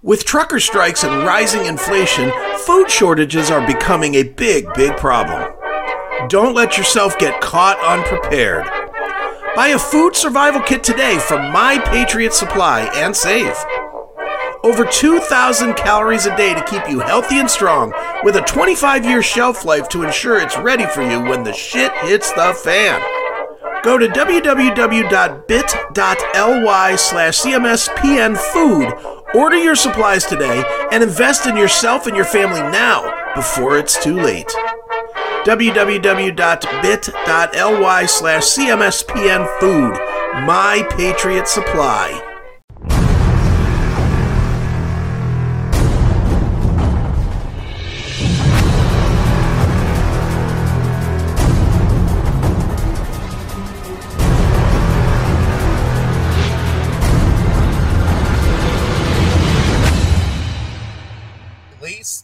With trucker strikes and rising inflation, food shortages are becoming a big, big problem. Don't let yourself get caught unprepared. Buy a food survival kit today from My Patriot Supply and save. Over 2,000 calories a day to keep you healthy and strong, with a 25 year shelf life to ensure it's ready for you when the shit hits the fan. Go to www.bit.ly slash cmspnfood, order your supplies today, and invest in yourself and your family now before it's too late. www.bit.ly slash cmspnfood, my patriot supply.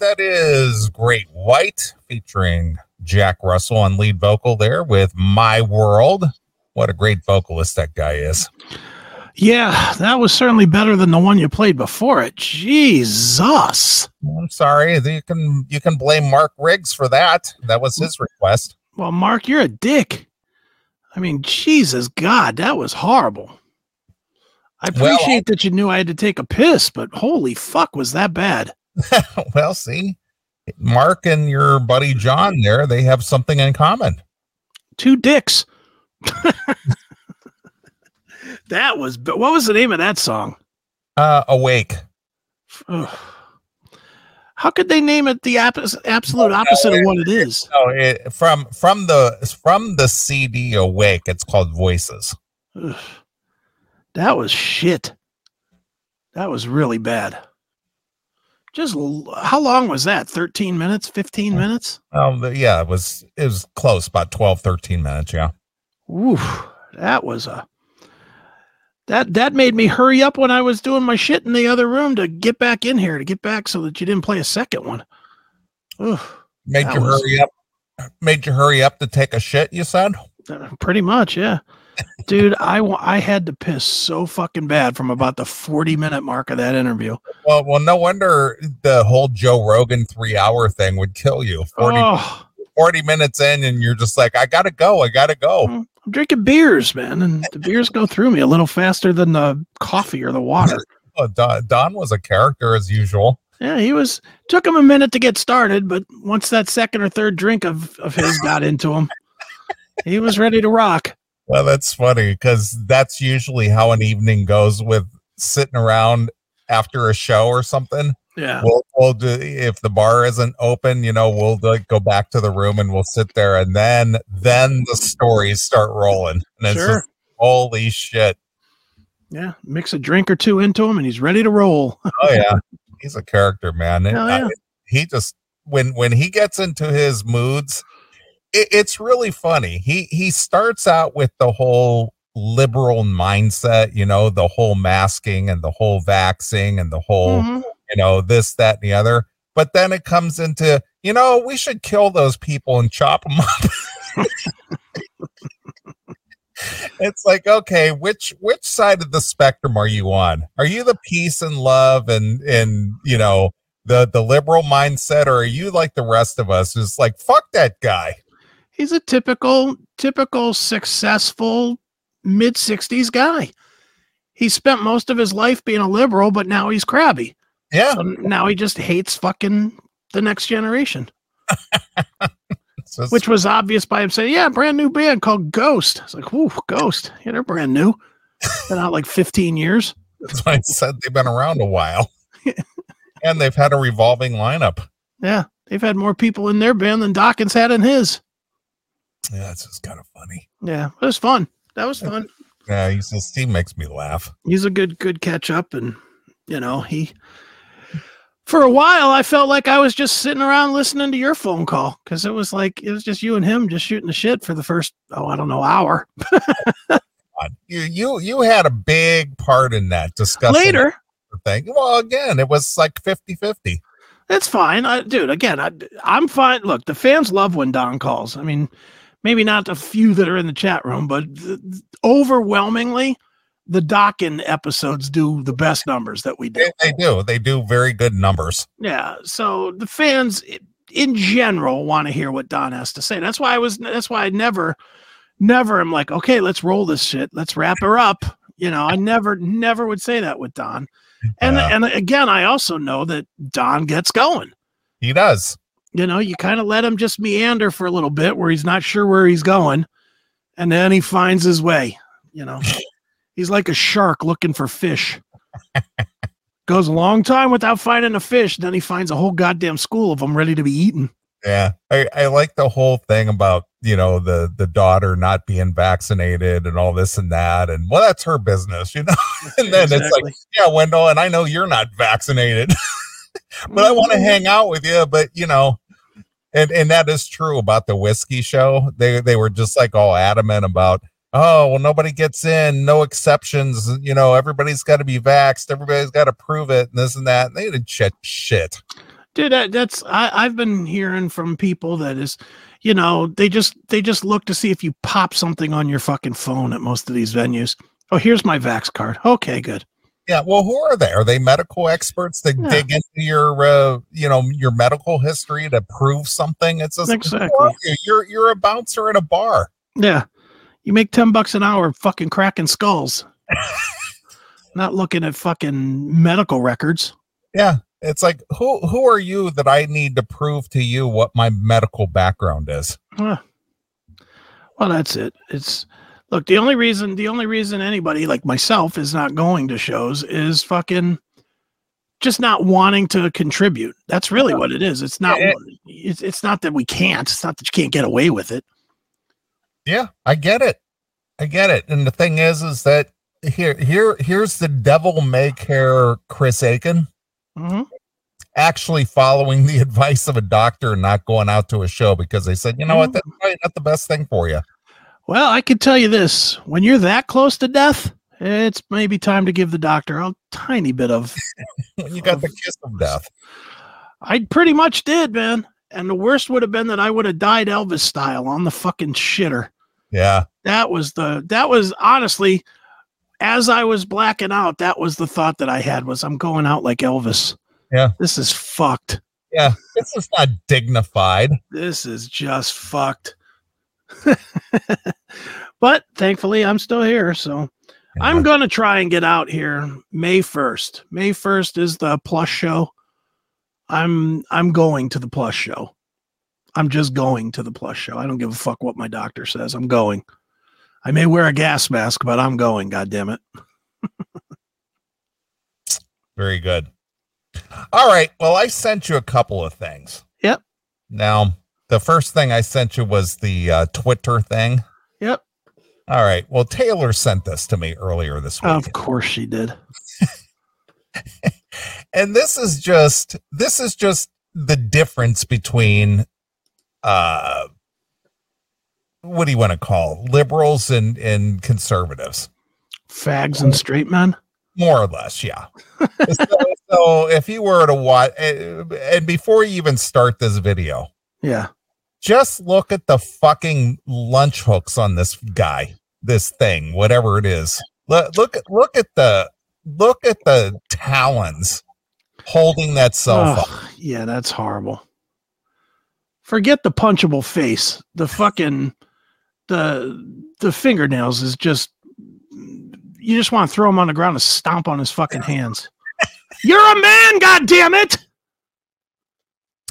That is Great White featuring Jack Russell on lead vocal there with My World. What a great vocalist that guy is. Yeah, that was certainly better than the one you played before it. Jesus. I'm sorry. You can you can blame Mark Riggs for that. That was his request. Well, Mark, you're a dick. I mean, Jesus God, that was horrible. I Well, appreciate that you knew I had to take a piss, but holy fuck, was that bad? well, see, Mark and your buddy John there, they have something in common. Two dicks. that was but what was the name of that song? Uh, awake. Ugh. How could they name it the abs- absolute opposite of what it is? No, it, from from the from the CD Awake, it's called Voices. Ugh. That was shit. That was really bad. Just how long was that? 13 minutes, 15 minutes? Um, yeah, it was it was close, about 12, 13 minutes. Yeah. Oof, that was a that that made me hurry up when I was doing my shit in the other room to get back in here to get back so that you didn't play a second one. Oof, Made you was- hurry up. Made you hurry up to take a shit. You said. uh, pretty much, yeah. Dude, I I had to piss so fucking bad from about the 40 minute mark of that interview. Well, well, no wonder the whole Joe Rogan three hour thing would kill you. 40, Oh, 40 minutes in, and you're just like, I gotta go, I gotta go. Mm, I'm drinking beers, man, and the beers go through me a little faster than the coffee or the water. Don, Don was a character as usual. Yeah, he was took him a minute to get started, but once that second or third drink of, of his got into him, he was ready to rock. Well, that's funny because that's usually how an evening goes with sitting around after a show or something. Yeah. We'll, we'll do if the bar isn't open, you know, we'll like go back to the room and we'll sit there, and then then the stories start rolling. And it's Sure. just, holy shit! Yeah. Mix a drink or two into him and he's ready to roll. Oh yeah, he's a character, man. And Hell I- yeah. he just when when he gets into his moods, it, it's really funny. He he starts out with the whole liberal mindset, you know, the whole masking and the whole vaxing and the whole Mhm. you know this that and the other. But then it comes into you know we should kill those people and chop them up. it's like okay which which side of the spectrum are you on are you the peace and love and and you know the the liberal mindset or are you like the rest of us who's like fuck that guy He's a typical, typical successful mid 60s guy. He spent most of his life being a liberal, but now he's crabby. yeah So now he just hates fucking the next generation, which was obvious by him saying, Yeah, brand new band called Ghost. It's like, Whoo, Ghost. Yeah, they're brand new. Been out like 15 years. that's why i said they've been around a while and they've had a revolving lineup Yeah. They've had more people in their band than Dokken had in his. Yeah it's just kind of funny. Yeah. It was fun. That was fun. yeah he's just he makes me laugh. He's a good good catch up and you know he for a while i felt like i was just sitting around listening to your phone call because it was like it was just you and him just shooting the shit for the first oh i don't know hour. You you you had a big part in that discussion. Later. Thing. Well again it was like 50 50 it's fine. I, dude again I, i'm fine. Look the fans love when don calls. I mean maybe not a few that are in the chat room but overwhelmingly the Dokken episodes do the best numbers that we do. They, they do. They do very good numbers. Yeah. So the fans in general want to hear what Don has to say. That's why I was that's why I never never am like, okay, let's roll this shit. Let's wrap her up. You know, I never never would say that with Don. And Yeah. and again, I also know that Don gets going. He does. You know, you kind of let him just meander for a little bit where he's not sure where he's going, and then he finds his way. You know, he's like a shark looking for fish. Goes a long time without finding a fish, then he finds a whole goddamn school of them ready to be eaten. Yeah. I, I like the whole thing about, you know, the the daughter not being vaccinated and all this and that. And well, that's her business, you know. and then it's like, yeah, Wendell, and I know you're not vaccinated, but I want to mm-hmm. hang out with you. But you know, and and that is true about the whiskey show. They they were just like all adamant about, oh well, nobody gets in, no exceptions. You know, everybody's got to be vaxxed, everybody's got to prove it, and this and that. And they didn't shit shit. dude that, that's I, i've been hearing from people that is you know they just they just look to see if you pop something on your fucking phone at most of these venues oh here's my vax card okay good Yeah, well, who are they? Are they medical experts that Yeah. dig into your, uh, you know, your medical history to prove something? It's just, Exactly. you? You're you're a bouncer in a bar. yeah you make 10 bucks an hour fucking cracking skulls not looking at fucking medical records Yeah, it's like who who are you that I need to prove to you what my medical background is? Huh. well that's it it's look the only reason the only reason anybody like myself is not going to shows is fucking just not wanting to contribute. That's really what it is. It's not Yeah, it's, it's not that we can't. It's not that you can't get away with it. Yeah, I get it. I get it. And the thing is, is that here here here's the devil may care Chris Akin. Mhm. actually following the advice of a doctor and not going out to a show because they said, you know what, that's probably not the best thing for you. Well i can tell you this when you're that close to death it's maybe time to give the doctor a tiny bit of you got the kiss of death. i pretty much did man and the worst would have been that i would have died elvis style on the fucking shitter Yeah. that was the that was honestly as i was blacking out that was the thought that i had was i'm going out like elvis Yeah. this is fucked Yeah. This is not dignified. this is just fucked but thankfully i'm still here so i'm going to try and get out here may 1st may 1st is the plus show i'm i'm going to the plus show i'm just going to the plus show i don't give a fuck what my doctor says i'm going i may wear a gas mask but i'm going god damn it Very good. All right. Well, I sent you a couple of things. Yep. Now, the first thing I sent you was the uh, Twitter thing. Yep. All right. Well, Taylor sent this to me earlier this week. Of course she did. and this is just this is just the difference between uh what do you want to call liberals and and conservatives Fags and straight men. more or less yeah so, so if you were to watch and before you even start this video Yeah. just look at the fucking lunch hooks on this guy this thing whatever it is look look at look at the look at the talons holding that cell phone Ugh, yeah, that's horrible. Forget the punchable face. The fucking the the fingernails is just you just want to throw him on the ground and stomp on his fucking hands. You're a man, god damn it!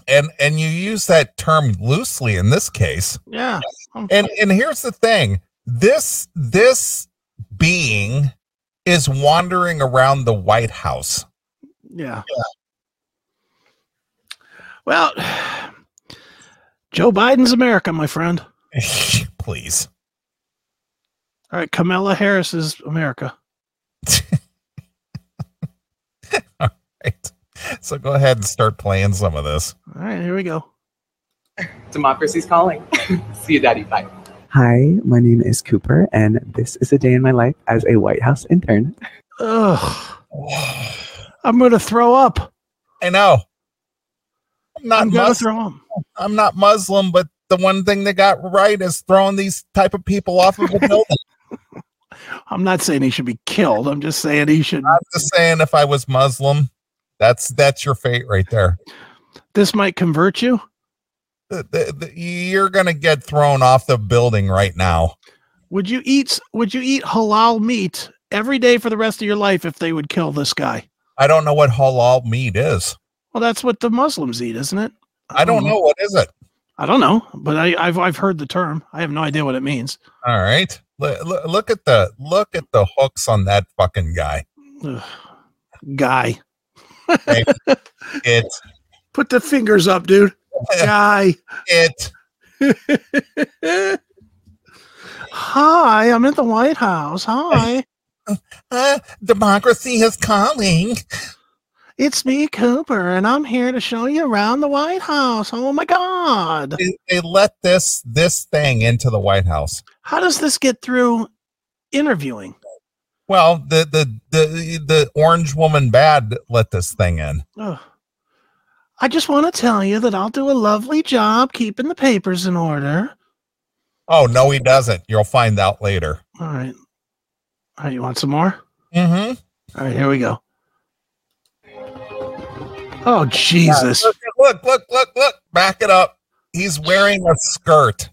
And and you use that term loosely in this case Yeah. I'm- and and here's the thing this this being is wandering around the white house yeah. Well, Joe Biden's America, my friend. please All right, Kamala Harris is America. right so go ahead and start playing some of this All right, here we go. Democracy's calling. See you, Daddy. Bye. Hi, my name is Cooper, and this is a day in my life as a White House intern. Ugh, I'm gonna throw up. i know i'm not I'm gonna throw up. i'm not muslim but the one thing they got right is throwing these type of people off of a building I'm not saying he should be killed. I'm just saying he should. I'm just saying, if I was Muslim, that's that's your fate right there. This might convert you. The- the- the- you're gonna get thrown off the building right now. Would you eat? Would you eat halal meat every day for the rest of your life if they would kill this guy? I don't know what halal meat is. Well, that's what the Muslims eat, isn't it? I don't um, know what is it. I don't know, but I, I've I've heard the term. I have no idea what it means. All right, look, look at the look at the hooks on that fucking guy. Ugh. Guy, It put the fingers up, dude. Guy. it. Hi, I'm at the White House. Hi, Uh, democracy is calling. it's me, Cooper, and I'm here to show you around the White House. Oh my God. They, they let this this thing into the White House. How does this get through interviewing? Well, the the the the orange woman bad let this thing in. Ugh. I just want to tell you that I'll do a lovely job keeping the papers in order. Oh no, he doesn't. You'll find out later. All right. All right, you want some more? Mm-hmm. All right, here we go. Oh, Jesus. Look, look, look, look, look. Back it up. He's wearing a skirt.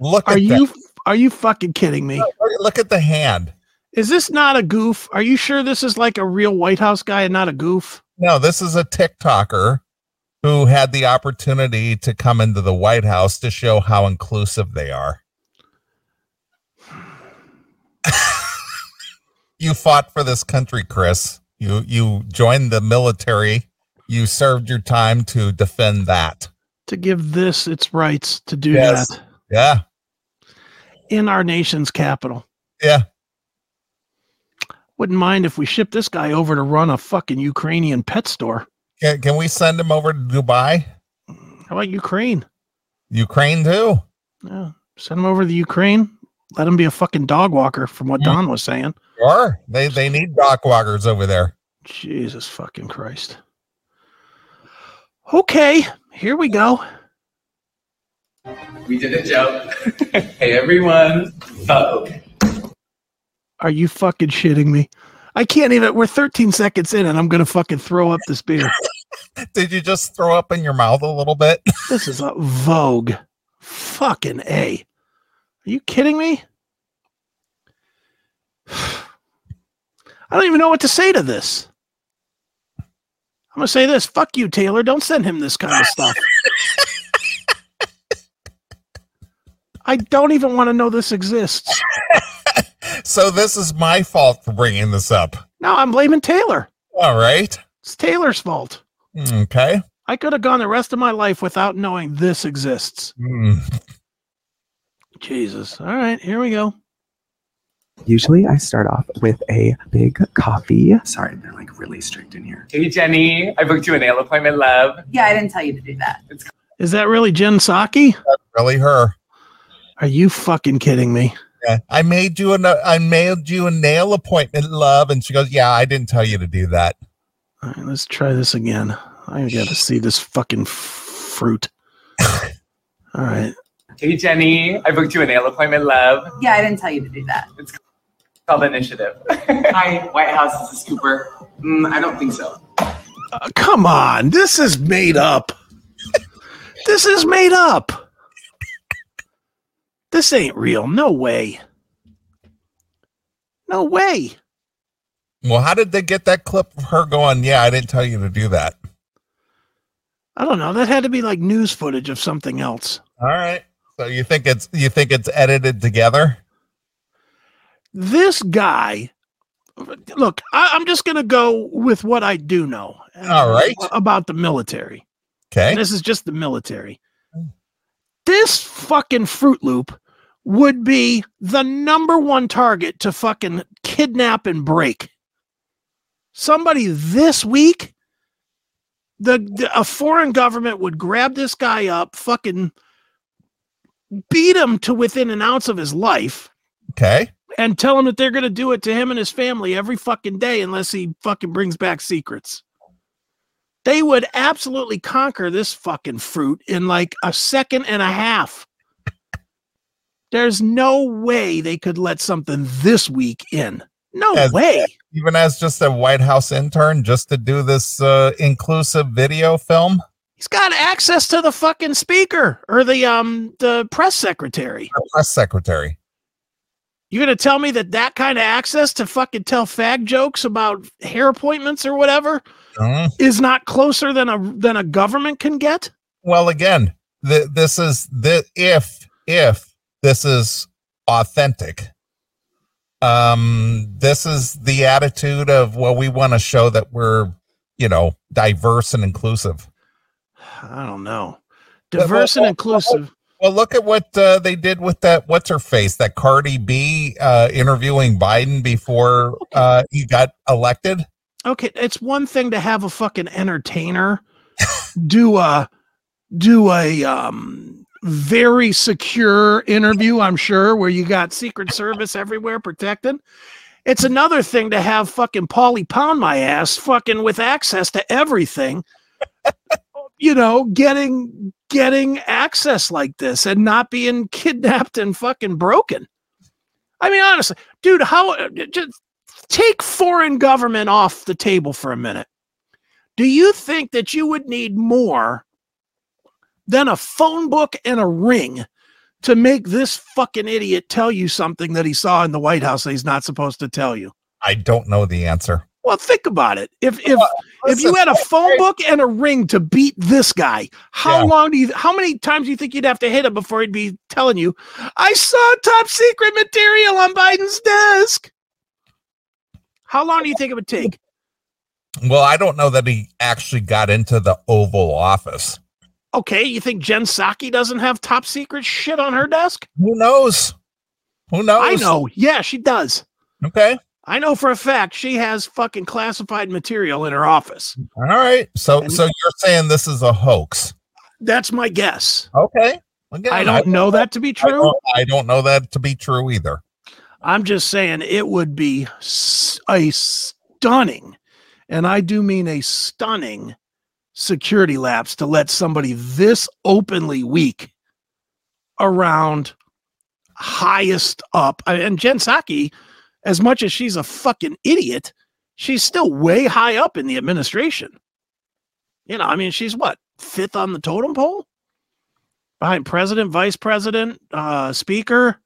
Look Are at you are you fucking kidding me? Look- Look at the hand. Is this not a goof? Are you sure this is like a real White House guy and not a goof? No, this is a TikToker who had the opportunity to come into the White House to show how inclusive they are. you fought for this country, Chris. You you joined the military. You served your time to defend that. To give this its rights to do Yes. that Yeah. in our nation's capital. Yeah. Wouldn't mind if we shipped this guy over to run a fucking Ukrainian pet store. Can, can we send him over to Dubai? How about Ukraine? Ukraine too? Yeah. Send him over to the Ukraine. Let him be a fucking dog walker, from what Mhm. Don was saying. Sure. They they need dog walkers over there. Jesus fucking Christ. Okay, here we go. We did a joke. hey everyone. Vogue. Are you fucking shitting me? I can't even. We're 13 seconds in, and I'm gonna fucking throw up this beer. Did you just throw up in your mouth a little bit? This is a Vogue. Fucking A. Are you kidding me? I don't even know what to say to this. I'm gonna say this. Fuck you, Taylor. Don't send him this kind of stuff. I don't even want to know this exists. So this is my fault for bringing this up. No, I'm blaming Taylor. All right. It's Taylor's fault. Okay. I could have gone the rest of my life without knowing this exists. Mm. Jesus. All right, here we go. Usually I start off with a big coffee. Sorry, they're like really strict in here. Hey Jenny. I booked you a nail appointment, love. Yeah, I didn't tell you to do that. Is that really Jen Psaki? Really her. Are you fucking kidding me? Yeah. I made you a I mailed you a nail appointment, love. And she goes, Yeah, I didn't tell you to do that. All right, let's try this again. I got to see this fucking f- fruit. All right. Hey Jenny. I booked you a nail appointment, love. Yeah, I didn't tell you to do that. It's called initiative. Hi, White House. This is Cooper. Mm, I don't think so. Uh, come on. This is made up. this is made up. This ain't real. No way. No way. Well, how did they get that clip of her going, Yeah, I didn't tell you to do that? I don't know. That had to be like news footage of something else. All right. So you think it's you think it's edited together? This guy, look, I, I'm just going to go with what I do know. All right. About the military. Okay. This is just the military. This fucking Fruit Loop would be the number one target to fucking kidnap and break. Somebody this week, the, the a foreign government would grab this guy up, fucking beat him to within an ounce of his life, Okay. and tell him that they're going to do it to him and his family every fucking day unless he fucking brings back secrets. They would absolutely conquer this fucking fruit in like a second and a half. There's no way they could let something this weak in. No As- way. Even as just a White House intern, just to do this uh, inclusive video film, He's got access to the fucking speaker or the um the press secretary. the press secretary. You're gonna tell me that that kind of access to fucking tell fag jokes about hair appointments or whatever Mhm. is not closer than a than a government can get? Well, again, th- this is the if if this is authentic. Um, this is the attitude of well, we want to show that we're you know diverse and inclusive. I don't know. Diverse well, and inclusive. Well, look at what uh, they did with that. What's her face? That Cardi B uh, interviewing Biden before uh, he got elected. Okay, it's one thing to have a fucking entertainer do a do a um very secure interview, I'm sure, where you got Secret Service everywhere protected. It's another thing to have fucking Paulie pound my ass fucking with access to everything. you know, getting getting access like this and not being kidnapped and fucking broken. I mean, honestly, dude, how uh, just take foreign government off the table for a minute. Do you think that you would need more than a phone book and a ring to make this fucking idiot tell you something that he saw in the White House that he's not supposed to tell you? I don't know the answer. Well, think about it. If if if you had a phone book and a ring to beat this guy, how Yeah. long do you how many times do you think you'd have to hit him before he'd be telling you, I saw top secret material on Biden's desk? How long do you think it would take? Well, I don't know that he actually got into the Oval Office. Okay, you think Jen Psaki doesn't have top secret shit on her desk? Who knows? Who knows? I know. Yeah, she does. Okay. I know for a fact she has fucking classified material in her office. All right. So And- so you're saying this is a hoax? That's my guess. Okay. Again, I don't know that to be I true. don't, I don't know that to be true either. I'm just saying it would be a stunning, and I do mean a stunning security lapse to let somebody this openly weak around highest up. And Jen Psaki, as much as she's a fucking idiot, she's still way high up in the administration. You know, I mean, she's what, fifth on the totem pole? Behind president, vice president, uh, speaker.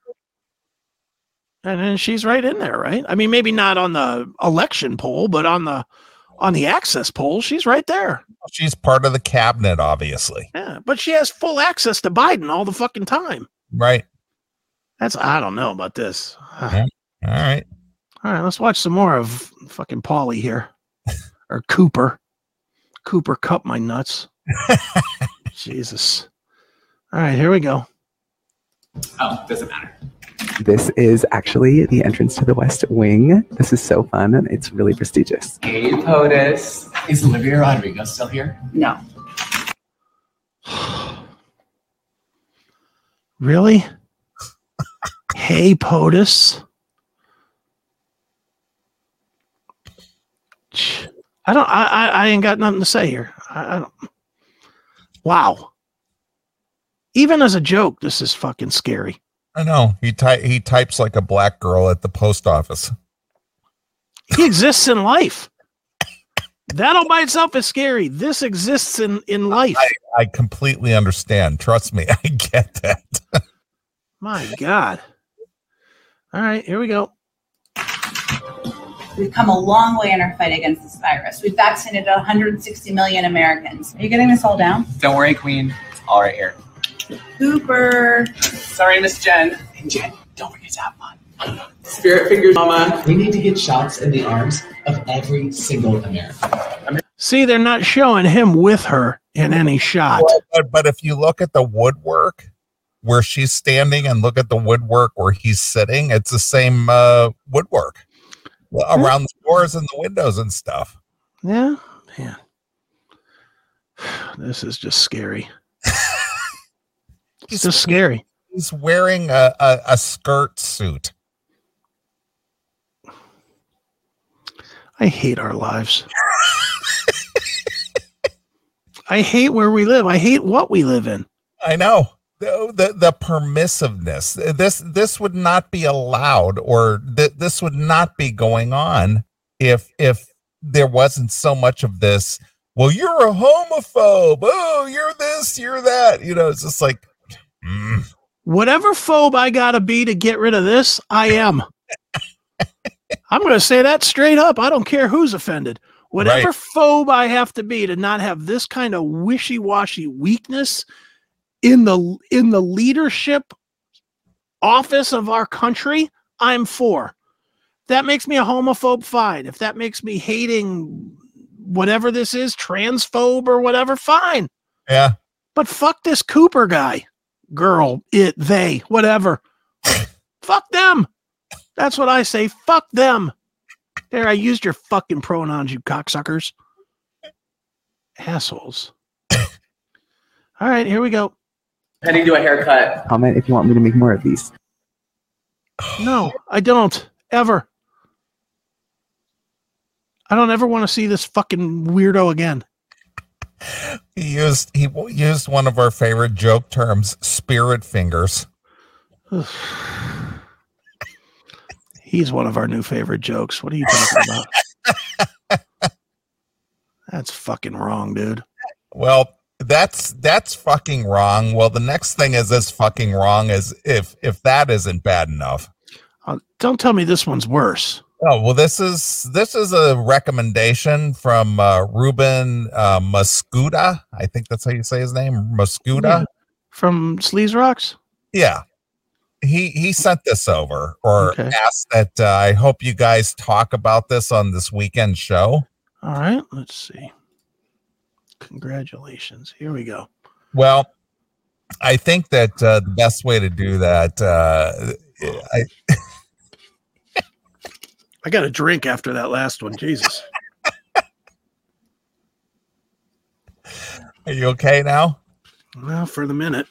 And then she's right in there, right? I mean, maybe not on the election poll, but on the on the access poll, she's right there. She's part of the cabinet, obviously. Yeah, but she has full access to Biden all the fucking time. Right. That's I don't know about this. All Yeah. All right. right, let's watch some more of fucking Paulie here, or Cooper. Cooper cup my nuts. Jesus. All right, here we go. Oh, doesn't matter. This is actually the entrance to the West Wing. This is so fun and it's really prestigious. Hey, POTUS. Is Olivia Rodrigo still here? No. Really? hey, POTUS. I don't. I, I. I ain't got nothing to say here. I, I don't. Wow. Even as a joke, this is fucking scary. I know. He ty- he types like a black girl at the post office. He exists in life. That all by itself is scary. This exists in in life. I completely understand. Trust me, I get that. My God. All right, here we go. We've come a long way in our fight against this virus. We've vaccinated 160 million Americans. Are you getting this all down? Don't worry, Queen. It's all right here. Cooper. Sorry, Miss Jen. And Jen, don't forget to have fun. Spirit fingers, Mama. We need to get shots in the arms of every single American. See, they're not showing him with her in any shot. But, but if you look at the woodwork where she's standing and look at the woodwork where he's sitting, it's the same uh, woodwork well, around the doors and the windows and stuff. Yeah, man. This is just scary. It's so scary. He's wearing a, a, a skirt suit. I hate our lives. I hate where we live. I hate what we live in. I know. the, the the permissiveness this this would not be allowed or th- this would not be going on if if there wasn't so much of this well you're a homophobe oh you're this you're that you know it's just like mm, Whatever phobe I gotta be to get rid of this, I am. I'm gonna say that straight up. I don't care who's offended. Whatever Right. phobe I have to be to not have this kind of wishy-washy weakness in the in the leadership office of our country, I'm for. That makes me a homophobe, fine. If that makes me hating whatever this is, transphobe or whatever, fine. yeah But fuck this Cooper guy, girl, it, they, whatever. fuck them. That's what I say. Fuck them. There, I used your fucking pronouns, you cocksuckers. Assholes. All right, here we go. Penny, do a haircut. Comment if you want me to make more of these. No, I don't. Ever. I don't ever want to see this fucking weirdo again. He used he used one of our favorite joke terms spirit fingers He's one of our new favorite jokes. What are you talking about? That's fucking wrong, dude. Well, that's that's fucking wrong. Well, the next thing is as fucking wrong as if if that isn't bad enough. Uh, don't tell me this one's worse. Oh well, this is this is a recommendation from uh, Ruben uh, Mascuda. I think that's how you say his name, Mascuda. Yeah. From Sleaze Roxx? Yeah, he he sent this over or Okay. asked that uh, I hope you guys talk about this on this weekend show. All right, let's see. Congratulations. Here we go. Well, I think that uh, the best way to do that, uh, I, I got a drink after that last one. Jesus. are you okay now? Well, for the minute.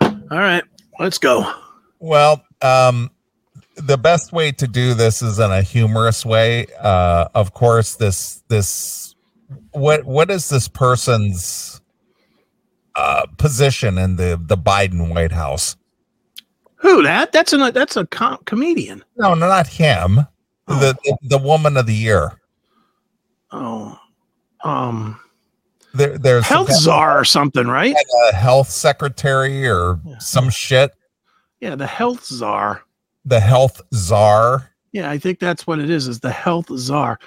All right, let's go. Well, um, the best way to do this is in a humorous way. Uh, of course, this this what what is this person's uh, position in the the Biden White House? Who that? That's a that's a com- comedian. No, no, not him. The, the the woman of the year. Oh, um, There, there's health czar or something, right? of health secretary or Yeah. some shit. Yeah, the health czar. The health czar. Yeah, I think that's what it is. Is the health czar?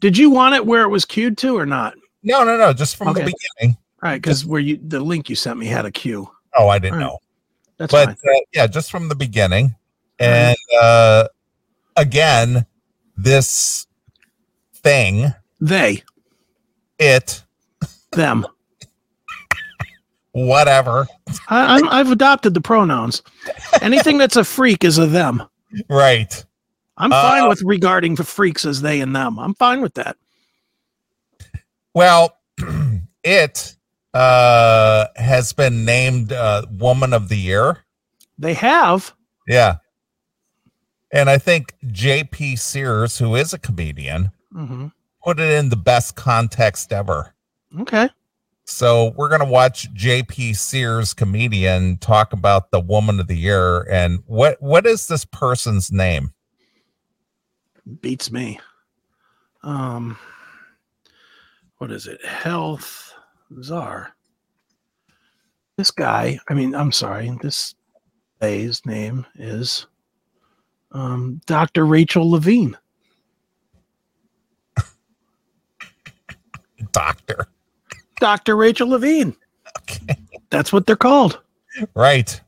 Did you want it where it was queued to or not? No, no, no. Just from the beginning. All right, because where you the link you sent me had a queue. Oh, I didn't right. know. That's but uh, yeah, just from the beginning. And uh, again, this thing, They, it, them. whatever, I, I'm, I've adopted the pronouns. Anything that's a freak is a them. right? I'm fine Uh, with regarding the freaks as they and them. I'm fine with that. Well, it uh, has been named uh, Woman of the Year. They have. Yeah. And I think JP Sears, who is a comedian, hmm put it in the best context ever. Okay. So we're gonna watch JP Sears, comedian, talk about the woman of the year and what what is this person's name? Beats me. Um, what is it? Health czar. This guy. I mean, I'm sorry. This guy's name is um, Dr. Rachel Levine. Doctor. Dr. Rachel Levine. Okay. That's what they're called. Right.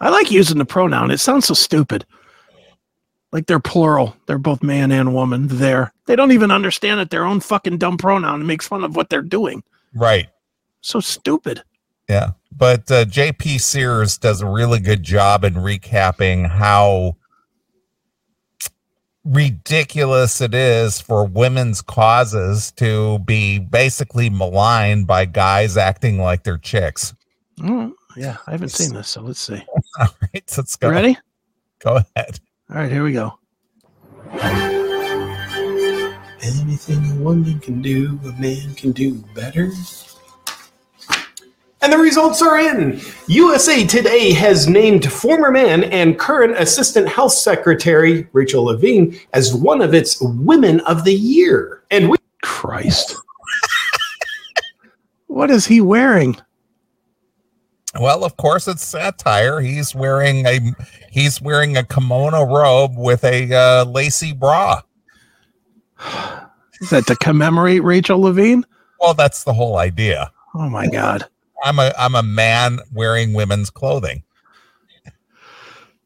I like using the pronoun. It sounds so stupid. Like they're plural. They're both man and woman there. They don't even understand that their own fucking dumb pronoun makes fun of what they're doing. Right. So stupid. Yeah. But uh, JP Sears does a really good job in recapping how ridiculous it is for women's causes to be basically maligned by guys acting like they're chicks. Oh, yeah, I haven't seen this, so let's see. All right, let's go. You ready? Go ahead. All right, here we go. Anything a woman can do, a man can do better. And the results are in. USA Today has named former man and current Assistant Health Secretary Rachel Levine as one of its Women of the Year. And we Christ. what is he wearing? Well, of course, it's satire. He's wearing a he's wearing a kimono robe with a uh, lacy bra. Is that to commemorate Rachel Levine? Well, that's the whole idea. Oh my God. I'm a I'm a man wearing women's clothing.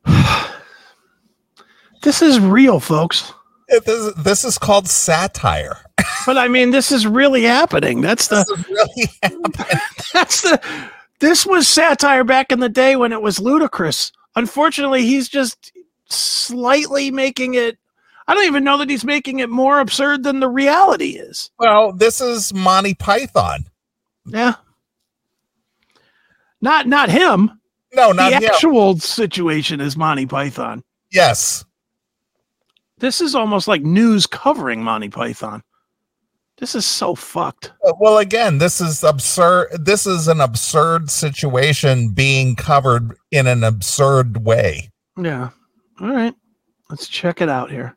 This is real, folks. It, this, this is called satire. But I mean, this is really happening. That's the really happening. that's the this was satire back in the day when it was ludicrous. Unfortunately, he's just slightly making it I don't even know that he's making it more absurd than the reality is. Well, this is Monty Python. Yeah. Not not him. No, not the him. actual situation is Monty Python. Yes. This is almost like news covering Monty Python. This is so fucked. Uh, Well, again, this is absurd. This is an absurd situation being covered in an absurd way. Yeah. All right. Let's check it out here.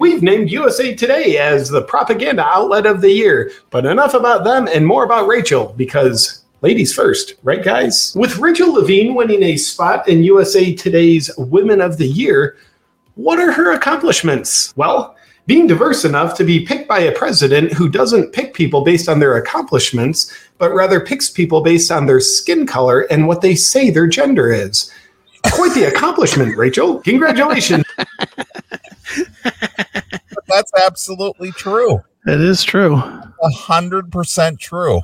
We've named USA Today as the propaganda outlet of the year. But enough about them and more about Rachel because ladies first, right, guys? With Rachel Levine winning a spot in USA Today's Women of the Year, what are her accomplishments? Well, being diverse enough to be picked by a president who doesn't pick people based on their accomplishments, but rather picks people based on their skin color and what they say their gender is. Quite the accomplishment, Rachel. Congratulations. That's absolutely true. It is true. A hundred percent true.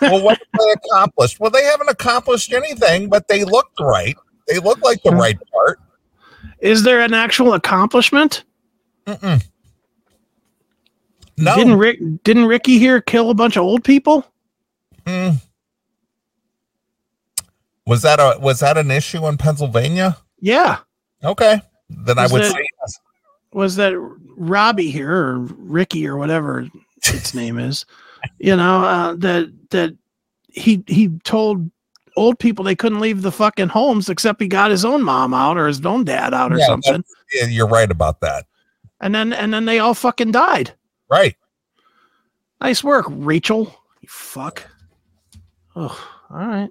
Well, what have they accomplished? Well, they haven't accomplished anything, but they looked right. They look like the right part. Is there an actual accomplishment? Mm-mm. No. Didn't Rick didn't Ricky here kill a bunch of old people? Mm. Was that a was that an issue in Pennsylvania? Yeah. Okay, then I would it- say. Was that Robbie here or Ricky or whatever its name is? You know, uh, that that he he told old people they couldn't leave the fucking homes except he got his own mom out or his own dad out or Yeah, something. yeah, you're right about that. And then and then they all fucking died. Right. Nice work, Rachel. You fuck. Oh, all right.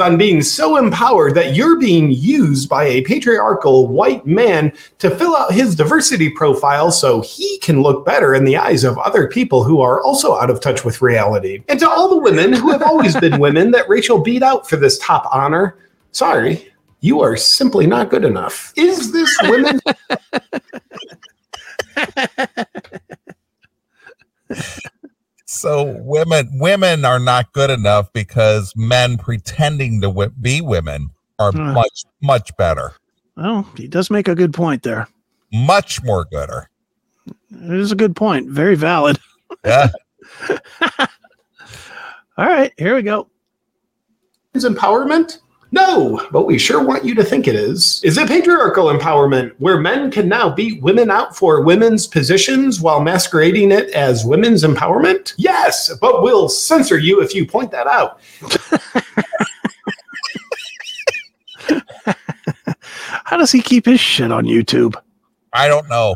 On being so empowered that you're being used by a patriarchal white man to fill out his diversity profile so he can look better in the eyes of other people who are also out of touch with reality. And to all the women who have always been women that Rachel beat out for this top honor, sorry, you are simply not good enough. Is this women? So women women are not good enough because men pretending to wi- be women are Hmm. much much better, Well, he does make a good point there. much more gooder. It is a good point. Very valid. Yeah. All right, here we go. is empowerment? No, but we sure want you to think it is. Is it patriarchal empowerment where men can now beat women out for women's positions while masquerading it as women's empowerment? Yes, but we'll censor you if you point that out. How does he keep his shit on YouTube? I don't know.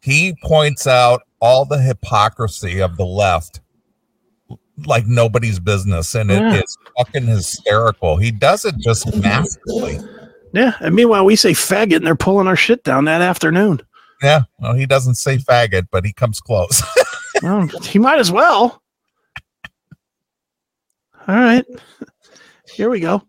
He points out all the hypocrisy of the left like nobody's business, and it Yeah. is fucking hysterical. He does it just masterfully. Yeah, and meanwhile we say faggot and they're pulling our shit down that afternoon. Yeah, well, he doesn't say faggot, but he comes close. Well, he might as well. All right. Here we go.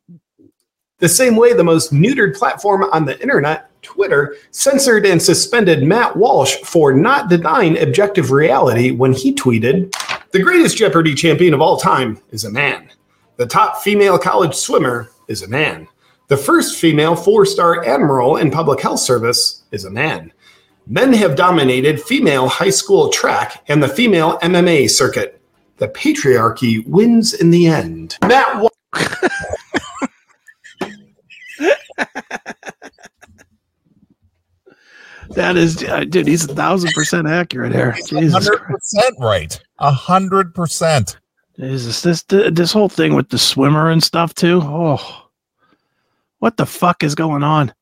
The same way the most neutered platform on the internet, Twitter, censored and suspended Matt Walsh for not denying objective reality when he tweeted The greatest Jeopardy champion of all time is a man. The top female college swimmer is a man. The first female four star admiral in public health service is a man. Men have dominated female high school track and the female MMA circuit. The patriarchy wins in the end. Matt Walsh. That is, uh, dude, he's a thousand percent accurate here. Jesus hundred percent right. A hundred percent. Is this this whole thing with the swimmer and stuff too? Oh, what the fuck is going on?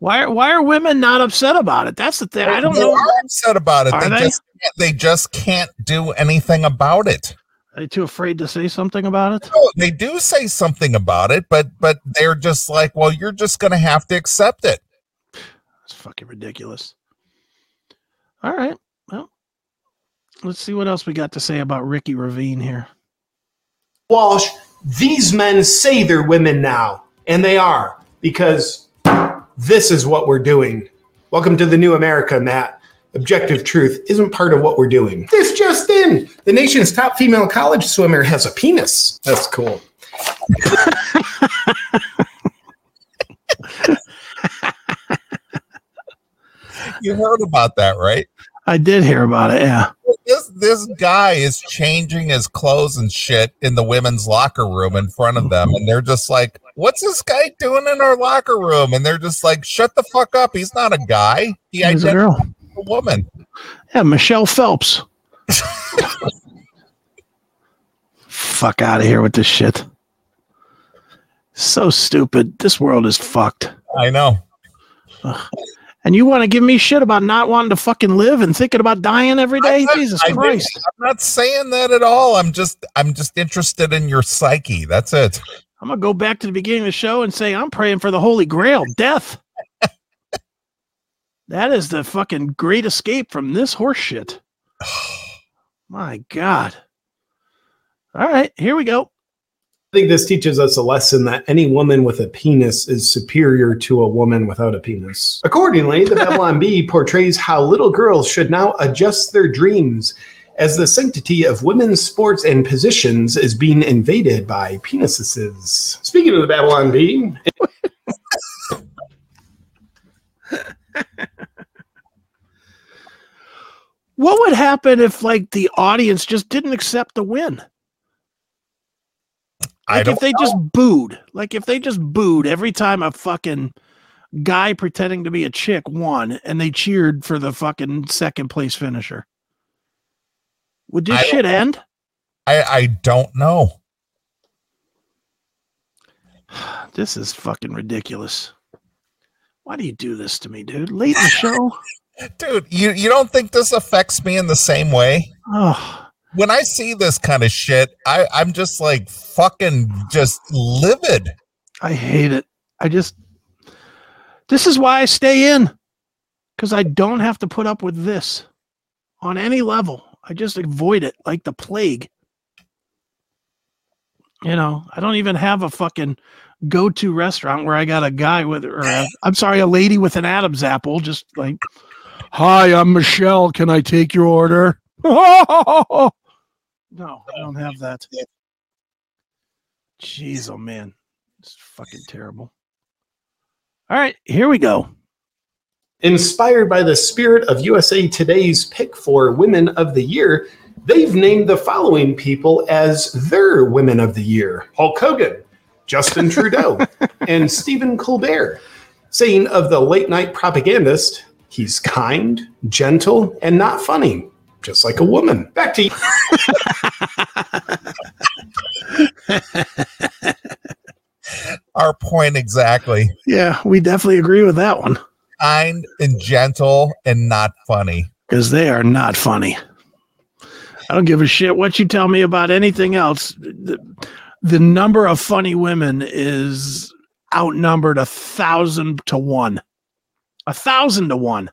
Why are why are women not upset about it? That's the thing. I don't they know. are upset about it. Are They, they? just can't- they just can't do anything about it. Are they too afraid to say something about it? No, they do say something about it, but but they're just like, well, you're just gonna have to accept it. It's fucking ridiculous. All right. Well, let's see what else we got to say about Ricky Ravine here. Walsh, these men say they're women now, and they are, because this is what we're doing. Welcome to the new America, Matt. Objective truth isn't part of what we're doing. This just in the nation's top female college swimmer has a penis. That's cool. You heard about that, right? I did hear about it. Yeah. This this guy is changing his clothes and shit in the women's locker room in front of them, and they're just like, "What's this guy doing in our locker room?" And they're just like, "Shut the fuck up! He's not a guy. He He's a girl. a woman." Yeah, Michelle Phelps. Fuck out of here with this shit. So stupid. This world is fucked. I know. And you want to give me shit about not wanting to fucking live and thinking about dying every day? Not- Jesus I Christ. I'm not saying that at all. I'm just I'm just interested in your psyche. That's it. I'm gonna go back to the beginning of the show and say I'm praying for the Holy Grail, death. that is the fucking great escape from this horse shit. My God. All right, here we go. I think this teaches us a lesson that any woman with a penis is superior to a woman without a penis. Accordingly, the Babylon Bee portrays how little girls should now adjust their dreams as the sanctity of women's sports and positions is being invaded by penises. Speaking of the Babylon Bee, What would happen if like the audience just didn't accept the win? Like if they just booed, like if they just booed every time a fucking guy pretending to be a chick won and they cheered for the fucking second place finisher. Would this I shit end? I I don't know. This is fucking ridiculous. Why do you do this to me, dude? Late in the show? Dude, you you don't think this affects me in the same way? Oh, When I see this kind of shit, I I'm just like fucking just livid. I hate it. I just this is why I stay in. Because I don't have to put up with this on any level. I just avoid it like the plague. You know, I don't even have a fucking go-to restaurant where I got a guy with or i I'm sorry, a lady with an Adam's apple just like, "Hi, I'm Michelle. Can I take your order?" no, oh, I don't have that. Jeez, oh man, it's fucking terrible. All right, here we go. Inspired by the spirit of USA Today's pick for Women of the Year, they've named the following people as their Women of the Year Hulk Hogan, Justin Trudeau, and Stephen Colbert, saying of the late night propagandist, he's kind, gentle, and not funny, just like a woman. Back to you. Our point exactly. Yeah, we definitely agree with that one Kind and gentle and not funny. because they are not funny. I don't give a shit what you tell me about anything else. The, the number of funny women is outnumbered a thousand to one. A thousand to one.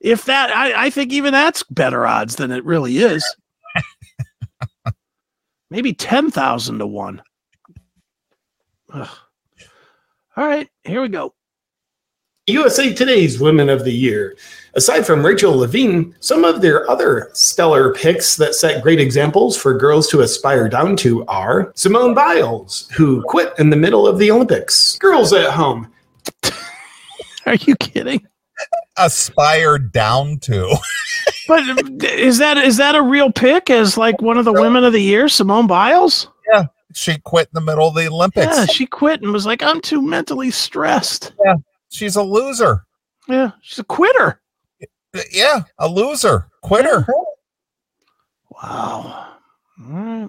If that, I, I think even that's better odds than it really is. Maybe 10,000 to one. Ugh. All right, here we go. USA Today's Women of the Year. Aside from Rachel Levine, some of their other stellar picks that set great examples for girls to aspire down to are Simone Biles, who quit in the middle of the Olympics. Girls at home. Are you kidding? Aspire down to. But is that is that a real pick as like one of the women of the year, Simone Biles? Yeah, she quit in the middle of the Olympics. Yeah, she quit and was like, I'm too mentally stressed. Yeah, she's a loser. Yeah, she's a quitter. Yeah, a loser. Quitter. Wow. All right.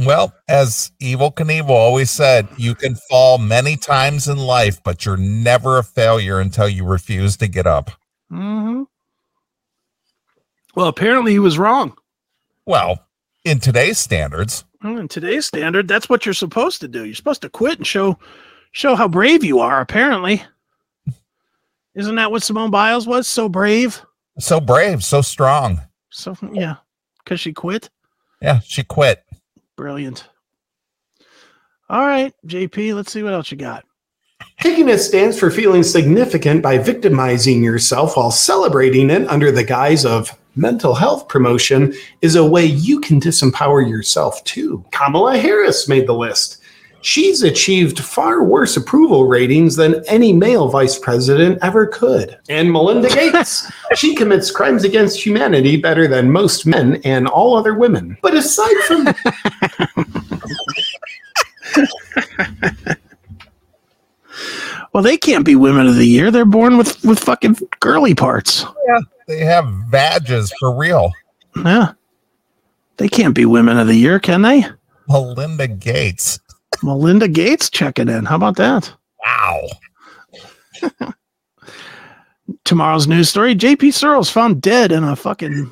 Well, as Evel Knievel always said, you can fall many times in life, but you're never a failure until you refuse to get up. Mm-hmm. Well, apparently he was wrong. Well, in today's standards, in today's standard, that's what you're supposed to do. You're supposed to quit and show show how brave you are. Apparently, isn't that what Simone Biles was? So brave. so brave, so strong. So yeah, because she quit. Yeah, she quit. Brilliant. All right, JP. Let's see what else you got. Taking a stance for feeling significant by victimizing yourself while celebrating it under the guise of mental health promotion is a way you can disempower yourself too. Kamala Harris made the list. She's achieved far worse approval ratings than any male vice president ever could. And Melinda Gates. she commits crimes against humanity better than most men and all other women. But aside from Well, they can't be women of the year. They're born with with fucking girly parts. Yeah. They have badges for real. Yeah. They can't be women of the year, can they? Melinda Gates. Melinda Gates checking in. How about that? Wow. Tomorrow's news story: JP Sears found dead in a fucking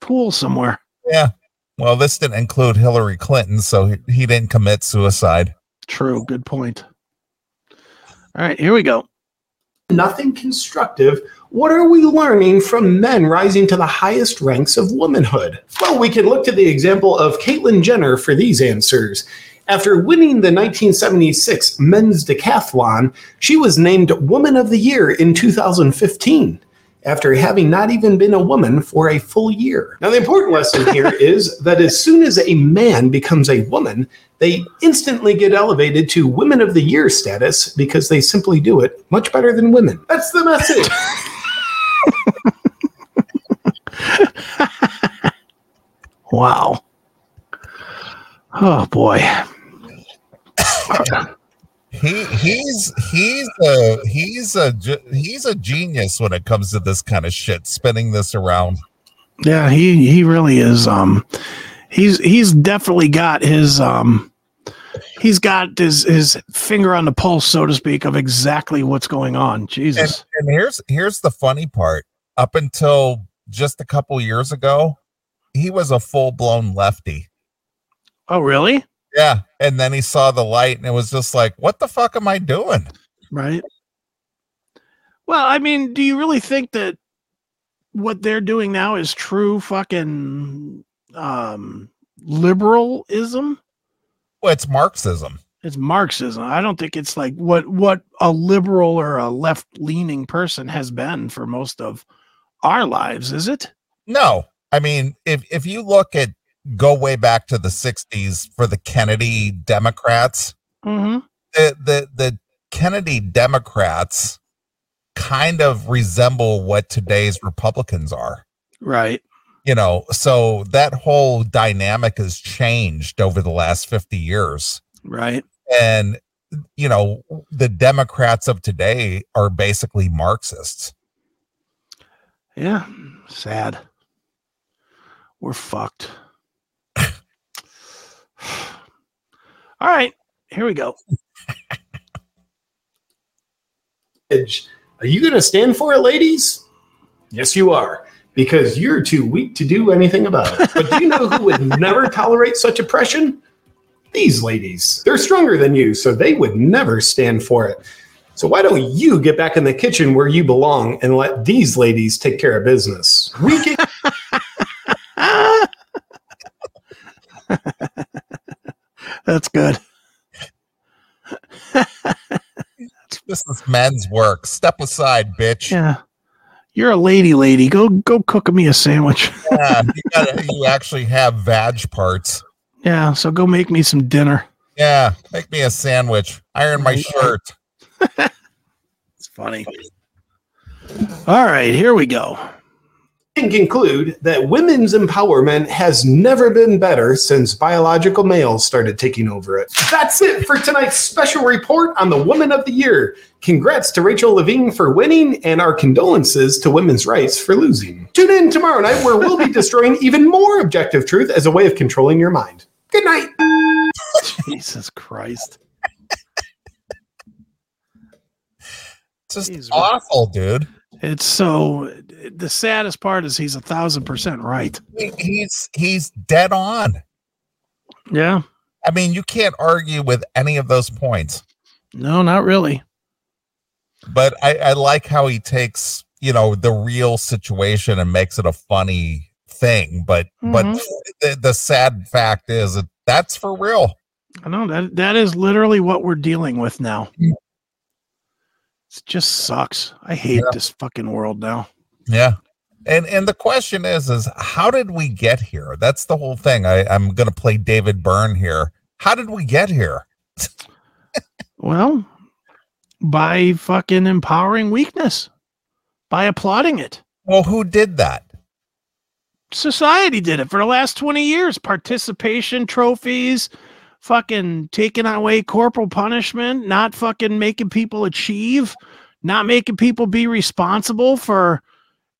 pool somewhere. Yeah. Well, this didn't include Hillary Clinton, so he, he didn't commit suicide. True. Good point. All right, here we go. nothing constructive, what are we learning from men rising to the highest ranks of womanhood? Well, we can look to the example of Caitlyn Jenner for these answers. After winning the 1976 men's decathlon, she was named Woman of the Year in 2015. After having not even been a woman for a full year. Now, the important lesson here is that as soon as a man becomes a woman, they instantly get elevated to Women of the Year status because they simply do it much better than women. That's the message. Wow. Oh boy. He he's he's a he's a he's a genius when it comes to this kind of shit. Spinning this around. Yeah, he he really is. Um, he's he's definitely got his um, he's got his his finger on the pulse, so to speak, of exactly what's going on. And, Jesus. and here's here's the funny part. Up until just a couple years ago, he was a full blown lefty. Oh, really? Yeah, and then he saw the light, and it was just like, what the fuck am I doing? Right. Well, I mean, do you really think that what they're doing now is true fucking um liberalism? Well, it's Marxism. It's Marxism. I don't think it's like what what a liberal or a left leaning person has been for most of our lives, is it? No, I mean, if if you look at go way back to the '60s for the Kennedy Democrats, Mm-hmm. the the the Kennedy Democrats kind of resemble what today's Republicans are. Right. You know, so that whole dynamic has changed over the last 50 years. Right. And you know, the Democrats of today are basically Marxists. Yeah. Sad. We're fucked. All right. Here we go. Are you going to stand for it, ladies? Yes, you are, because you're too weak to do anything about it. But do you know who would never tolerate such oppression? These ladies. They're stronger than you, so they would never stand for it. So why don't you get back in the kitchen where you belong and let these ladies take care of business? We can That's good. This is men's work. Step aside, bitch. Yeah. You're a lady lady. Go go cook me a sandwich. Yeah, you, gotta, you actually have vag parts. yeah, so go make me some dinner. Yeah, make me a sandwich. Iron my shirt. It's funny. All right, here we go. Can conclude that women's empowerment has never been better since biological males started taking over it. That's it for tonight's special report on the Woman of the Year. Congrats to Rachel Levine for winning, and our condolences to women's rights for losing. Tune in tomorrow night where we'll be destroying even more objective truth as a way of controlling your mind. Good night. Jesus Christ. It's just Jeez, awful, dude. It's so the saddest part is he's a thousand percent right. He's he's dead on. Yeah. I mean, you can't argue with any of those points. No, not really. But I, I like how he takes, you know, the real situation and makes it a funny thing. But but Mhm. the, the sad fact is that that's for real. I know that that is literally what we're dealing with now. It just sucks. I hate Yeah. this fucking world now. Yeah. And and the question is is how did we get here? That's the whole thing. I, I'm gonna play David Byrne here. How did we get here? Well, by fucking empowering weakness, by applauding it. Well, who did that? Society did it for the last 20 years. Participation trophies, fucking taking away corporal punishment, not fucking making people achieve, not making people be responsible for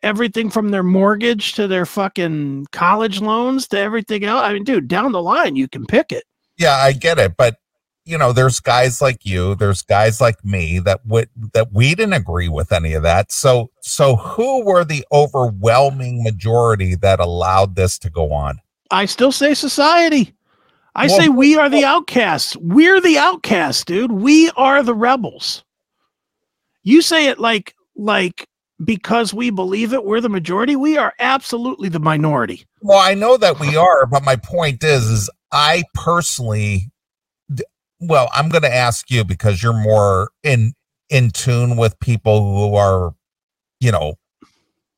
everything from their mortgage to their fucking college loans to everything else. I mean, dude, down the line, you can pick it. Yeah, I get it, but you know, there's guys like you, there's guys like me that would that we didn't agree with any of that. So so who were the overwhelming majority that allowed this to go on? I still say society. I Well- say we are the outcasts. We're the outcasts, dude. We are the rebels. You say it like like because we believe it, we're the majority. We are absolutely the minority. Well, I know that we are, but my point is is I personally well, I'm going to ask you because you're more in in tune with people who are you know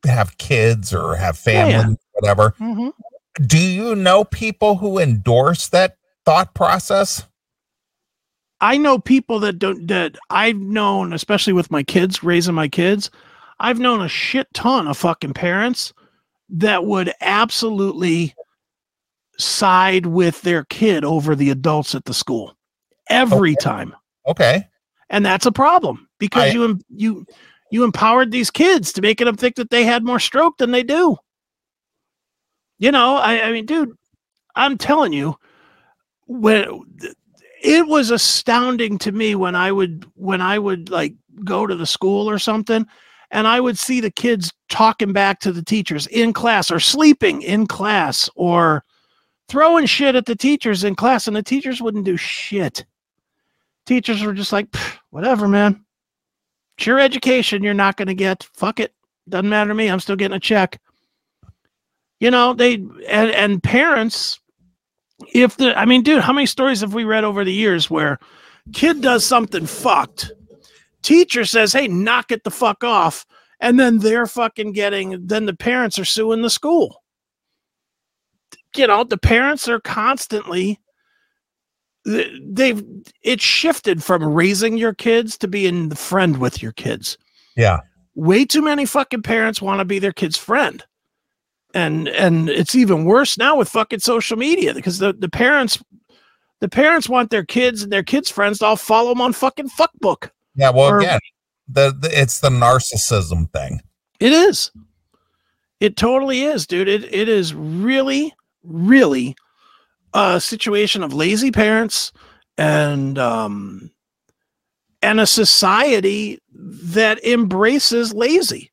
have kids or have Yeah, yeah. families whatever. Mhm. Do you know people who endorse that thought process? I know people that don't that I've known, especially with my kids, raising my kids. I've known a shit ton of fucking parents that would absolutely side with their kid over the adults at the school every Okay. time. Okay. and that's a problem because I- you you you empowered these kids to making them think that they had more stroke than they do. You know, I, I mean, dude, I'm telling you, when it was astounding to me when I would when I would like go to the school or something, and I would see the kids talking back to the teachers in class or sleeping in class or throwing shit at the teachers in class, and the teachers wouldn't do shit teachers were just like, whatever, man. It's your education you're not going to get. Fuck it. Doesn't matter to me. I'm still getting a check. You know, they and, and parents, if the I mean, dude, how many stories have we read over the years where kid does something fucked, teacher says, Hey, knock it the fuck off, and then they're fucking getting then the parents are suing the school. You know, the parents are constantly they've it's shifted from raising your kids to being the friend with your kids. Yeah. Way too many fucking parents want to be their kid's friend. And and it's even worse now with fucking social media because the, the parents the parents want their kids and their kids' friends to all follow them on fucking fuckbook. Yeah. Well, Or- again, the, the it's the narcissism thing. It is. It totally is, dude. It it is really, really a situation of lazy parents and um and a society that embraces lazy.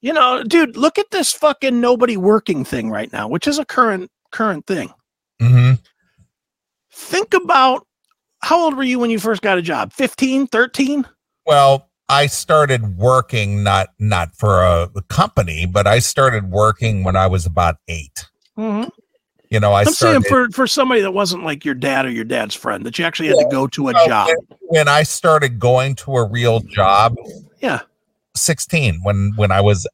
You know, dude, look at this fucking nobody working thing right now, which is a current current thing. Mm-hmm. Think about how old were you when you first got a job? 15, 13? Well, I started working not not for a company, but I started working when I was about 8 Mhm. You know, I I'm started saying for for somebody that wasn't like your dad or your dad's friend, that you actually had to go to a job. When, when I started going to a real job, Yeah. 16 when when I was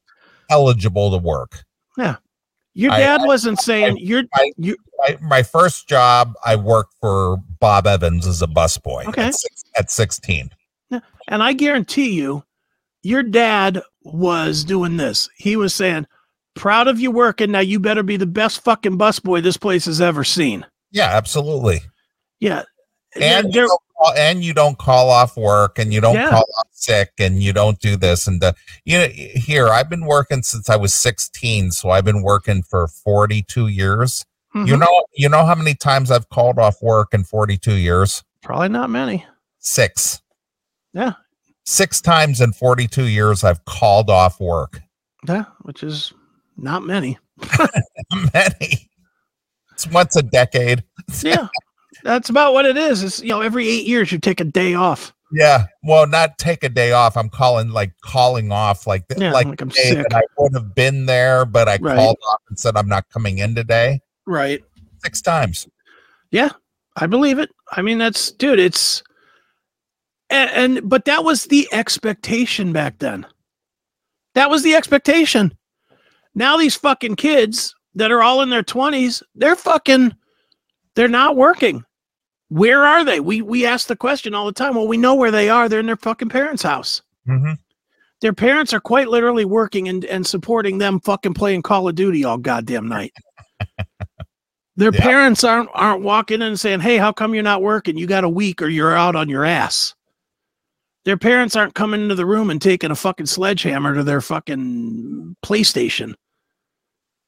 eligible to work. Yeah. Your dad I- wasn't saying you're I- you My, my first job, I worked for Bob Evans as a busboy Okay. at, six, at 16. and I guarantee you your dad was doing this. He was saying, Proud of you working. Now you better be the best fucking busboy this place has ever seen. Yeah, absolutely. Yeah. And There- you, call, and you don't call off work and you don't Yeah. call off sick and you don't do this and the, you know here I've been working since I was 16 so I've been working for 42 years. You Mhm. know you know how many times I've called off work in 42 years? probably not many. 6. Yeah. 6 times in 42 years I've called off work. Yeah, which is not many. Many. It's once a decade. Yeah. That's about what it is. It's you know, every eight years you take a day off. Yeah. Well, not take a day off. I'm calling like calling off like Yeah, like, like I'm sick. that I would have been there, but I Right. called off and said I'm not coming in today. Right. Six times. Yeah, I believe it. I mean, that's dude, it's and, and but that was the expectation back then. That was the expectation. Now these fucking kids that are all in their 20s, they're fucking they're not working. Where are they? We we ask the question all the time. Well, we know where they are. They're in their fucking parents' house. Mm-hmm. Their parents are quite literally working and, and supporting them fucking playing Call of Duty all goddamn night. Their Yeah. parents aren't aren't walking in and saying, "Hey, how come you're not working? You got a week or you're out on your ass." Their parents aren't coming into the room and taking a fucking sledgehammer to their fucking PlayStation.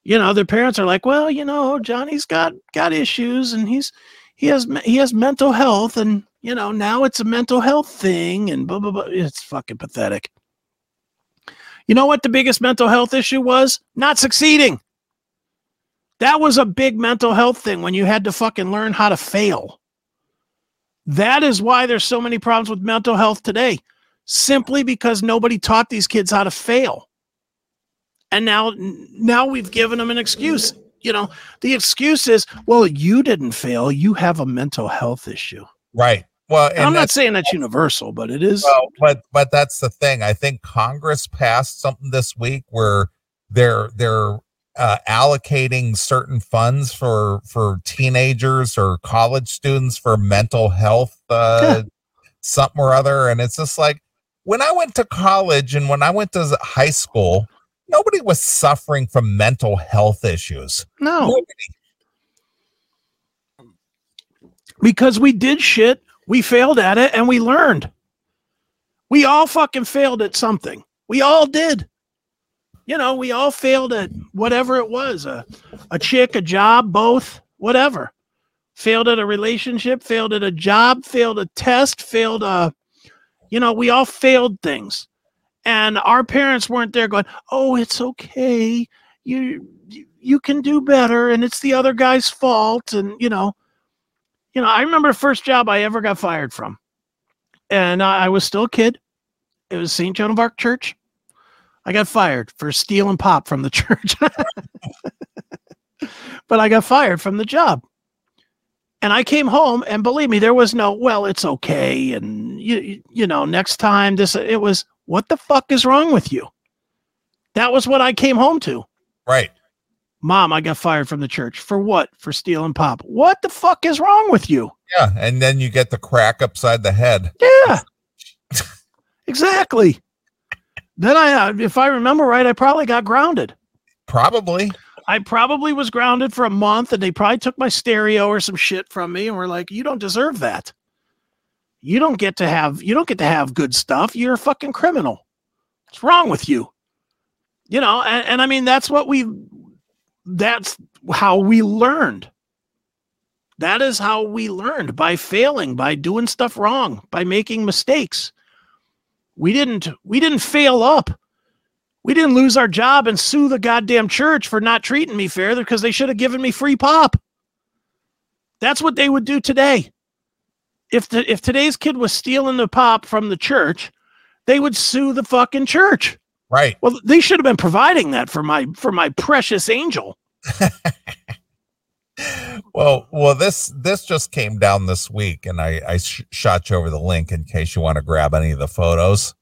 You know, their parents are like, "Well, you know, Johnny's got got issues and he's he has he has mental health and you know, now it's a mental health thing and blah blah blah." It's fucking pathetic. You know what the biggest mental health issue was? Not succeeding. That was a big mental health thing when you had to fucking learn how to fail. That is why there's so many problems with mental health today, simply because nobody taught these kids how to fail. And now now we've given them an excuse. You know, the excuse is, well, you didn't fail, you have a mental health issue. Right. Well, and I'm not saying that's universal, but it is well, but but that's the thing. I think Congress passed something this week where they're they're uh, allocating certain funds for for teenagers or college students for mental health uh, something or other, and it's just like when I went to college and when I went to high school, nobody was suffering from mental health issues. no. Nobody. because we did shit, we failed at it, and we learned. We all fucking failed at something. We all did. You know, we all failed at whatever it was a, a chick, a job, both, whatever. Failed at a relationship, failed at a job, failed a test, failed a, you know, we all failed things. And our parents weren't there going, oh, it's okay. You, you, can do better. And it's the other guy's fault. And, you know, you know, I remember the first job I ever got fired from, and I, I was still a kid. It was St. Joan of Arc Church. I got fired for stealing pop from the church, but I got fired from the job. And I came home, and believe me, there was no, well, it's okay, and you- you know, next time this, it was, what the fuck is wrong with you? That was what I came home to. Right. Mom, I got fired from the church for what? For stealing pop. What the fuck is wrong with you? Yeah, and then you get the crack upside the head. Yeah, exactly. Then I, uh, if I remember right, I probably got grounded. Probably. I probably was grounded for a month, and they probably took my stereo or some shit from me, and were like, "You don't deserve that. You don't get to have. You don't get to have good stuff. You're a fucking criminal. What's wrong with you? You know." And, and I mean, that's what we. That's how we learned. That is how we learned by failing, by doing stuff wrong, by making mistakes. We didn't. We didn't fail up. We didn't lose our job and sue the goddamn church for not treating me fair because they should have given me free pop. That's what they would do today. If the if today's kid was stealing the pop from the church, they would sue the fucking church. Right. Well, they should have been providing that for my for my precious angel. Well, well, this this just came down this week, and I I sh- shot you over the link in case you want to grab any of the photos.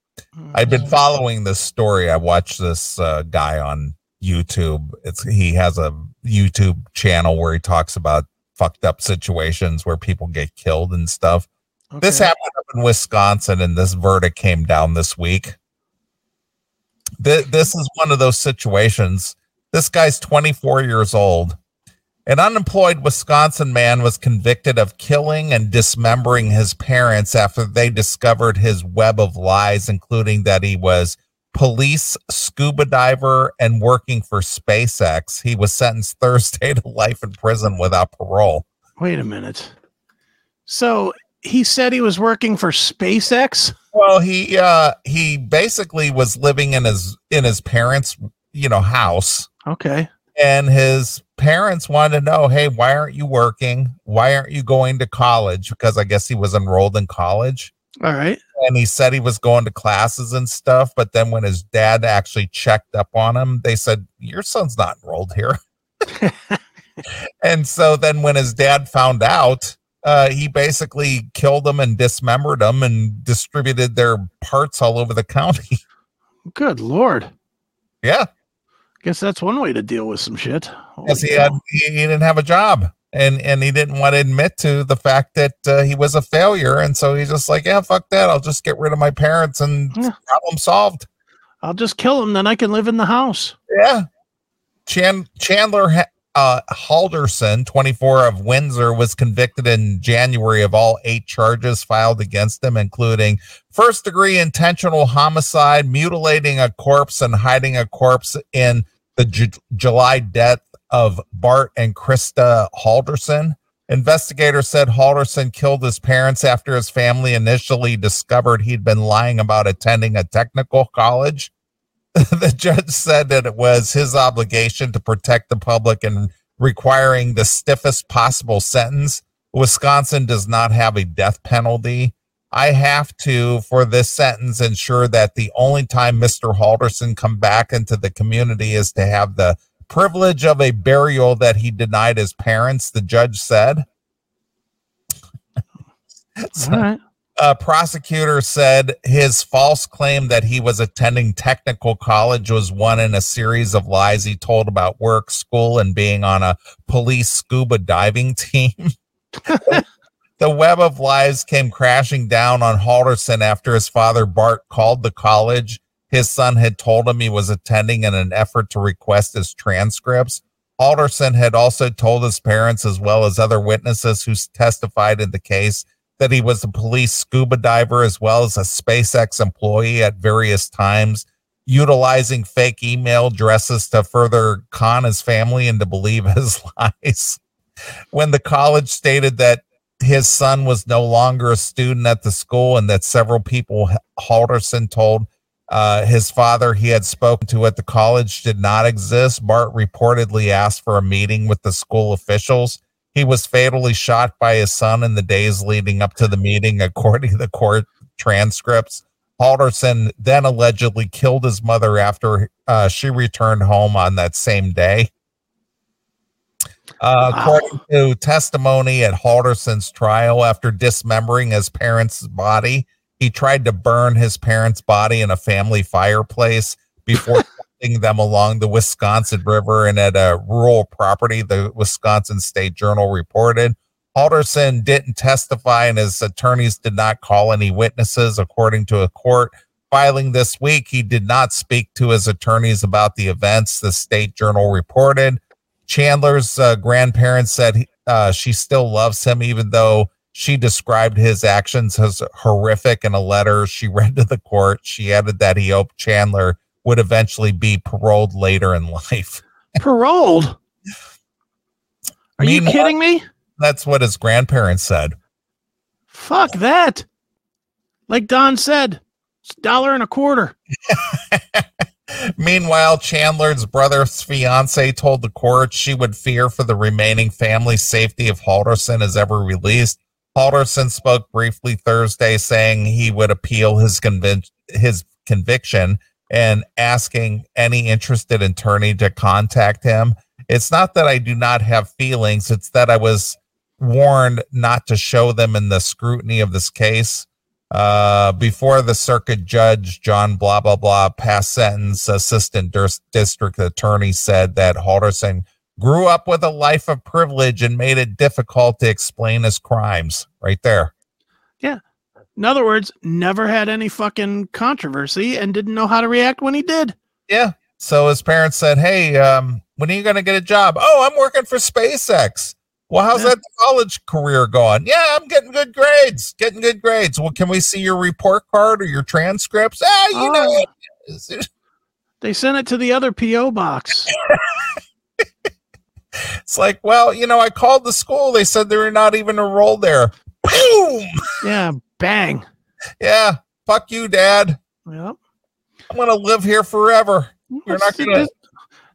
I've been following this story. I watched this uh, guy on YouTube. It's he has a YouTube channel where he talks about fucked up situations where people get killed and stuff. This happened up in Wisconsin, and this verdict came down this week. Th- this is one of those situations This guy's 24 years old. An unemployed Wisconsin man was convicted of killing and dismembering his parents after they discovered his web of lies, including that he was police scuba diver and working for SpaceX. He was sentenced Thursday to life in prison without parole. Wait a minute. So he said he was working for SpaceX. Well, he uh he basically was living in his in his parents' you know house Okay. and his parents wanted to know, "Hey, why aren't you working? Why aren't you going to college?" Because I guess he was enrolled in college. All right. and he said he was going to classes and stuff. But then when his dad actually checked up on him, they said, Your son's not enrolled here. and so then when his dad found out, uh, he basically killed them and dismembered them and distributed their parts all over the county. Good lord. yeah, Guess that's one way to deal with some shit. Holy because he had he, he didn't have a job. And, and he didn't want to admit to the fact that uh, he was a failure, and so he's just like, yeah, fuck that. I'll just get rid of my parents and Yeah. problem solved. I'll just kill him, then I can live in the house. Yeah. Chan- Chandler Ha- uh, Halderson, 24 of Windsor, was convicted in January of all eight charges filed against him, including first degree intentional homicide, mutilating a corpse, and hiding a corpse in the Ju- July death of Bart and Krista Halderson. Investigators said Halderson killed his parents after his family initially discovered he'd been lying about attending a technical college the judge said that it was his obligation to protect the public and requiring the stiffest possible sentence. Wisconsin does not have a death penalty. I have to, for this sentence, ensure that the only time Mr. Halderson come back into the community is to have the privilege of a burial that he denied his parents, the judge said. So- All right. a prosecutor said his false claim that he was attending technical college was one in a series of lies he told about work, school, and being on a police scuba diving team. the web of lies came crashing down on Halderson after his father Bart called the college. His son had told him he was attending in an effort to request his transcripts. Halderson had also told his parents, as well as other witnesses who testified in the case, that he was a police scuba diver as well as a SpaceX employee at various times, utilizing fake email addresses to further con his family and to believe his lies. When the college stated that his son was no longer a student at the school and that several people Halderson told uh, his father he had spoken to at the college did not exist, Bart reportedly asked for a meeting with the school officials. He was fatally shot by his son in the days leading up to the meeting, according to the court transcripts. Halderson then allegedly killed his mother after uh, she returned home on that same day. Uh, Wow. According to testimony at Halderson's trial, after dismembering his parents' body, he tried to burn his parents' body in a family fireplace before them along the Wisconsin River and at a rural property, the Wisconsin State Journal reported. Halderson didn't testify, and his attorneys did not call any witnesses, according to a court filing this week. He did not speak to his attorneys about the events, the State Journal reported. Chandler's uh, grandparents said he- uh, she still loves him, even though she described his actions as horrific in a letter she read to the court. She added that he hoped Chandler would eventually be paroled later in life. Paroled. Are you kidding me? That's what his grandparents said. Fuck that. Like Don said, it's a dollar and a quarter. Meanwhile, Chandler's brother's fiance told the court she would fear for the remaining family safety if Halderson is ever released. Halderson spoke briefly Thursday, saying he would appeal his convic- his conviction and asking any interested attorney to contact him. It's not that I do not have feelings; it's that I was warned not to show them in the scrutiny of this case. Uh, before the circuit judge, John blah blah blah, passed sentence, assistant dis- district attorney said that Halderson grew up with a life of privilege and made it difficult to explain his crimes. Right there. Yeah. In other words, never had any fucking controversy and didn't know how to react when he did. Yeah. So his parents said, "Hey, um, When are you going to get a job? Oh, I'm working for SpaceX. Well, how's Yeah. that college career going? Yeah, I'm getting good grades. Getting good grades. Well, can we see your report card or your transcripts? Ah, you know. Oh. It's, They sent it to the other PO box. it's like, well, you know, I called the school. They said they were not even enrolled there. Boom. Yeah, bang. Yeah. Fuck you, Dad. Yep. I'm gonna live here forever. You're not gonna. This,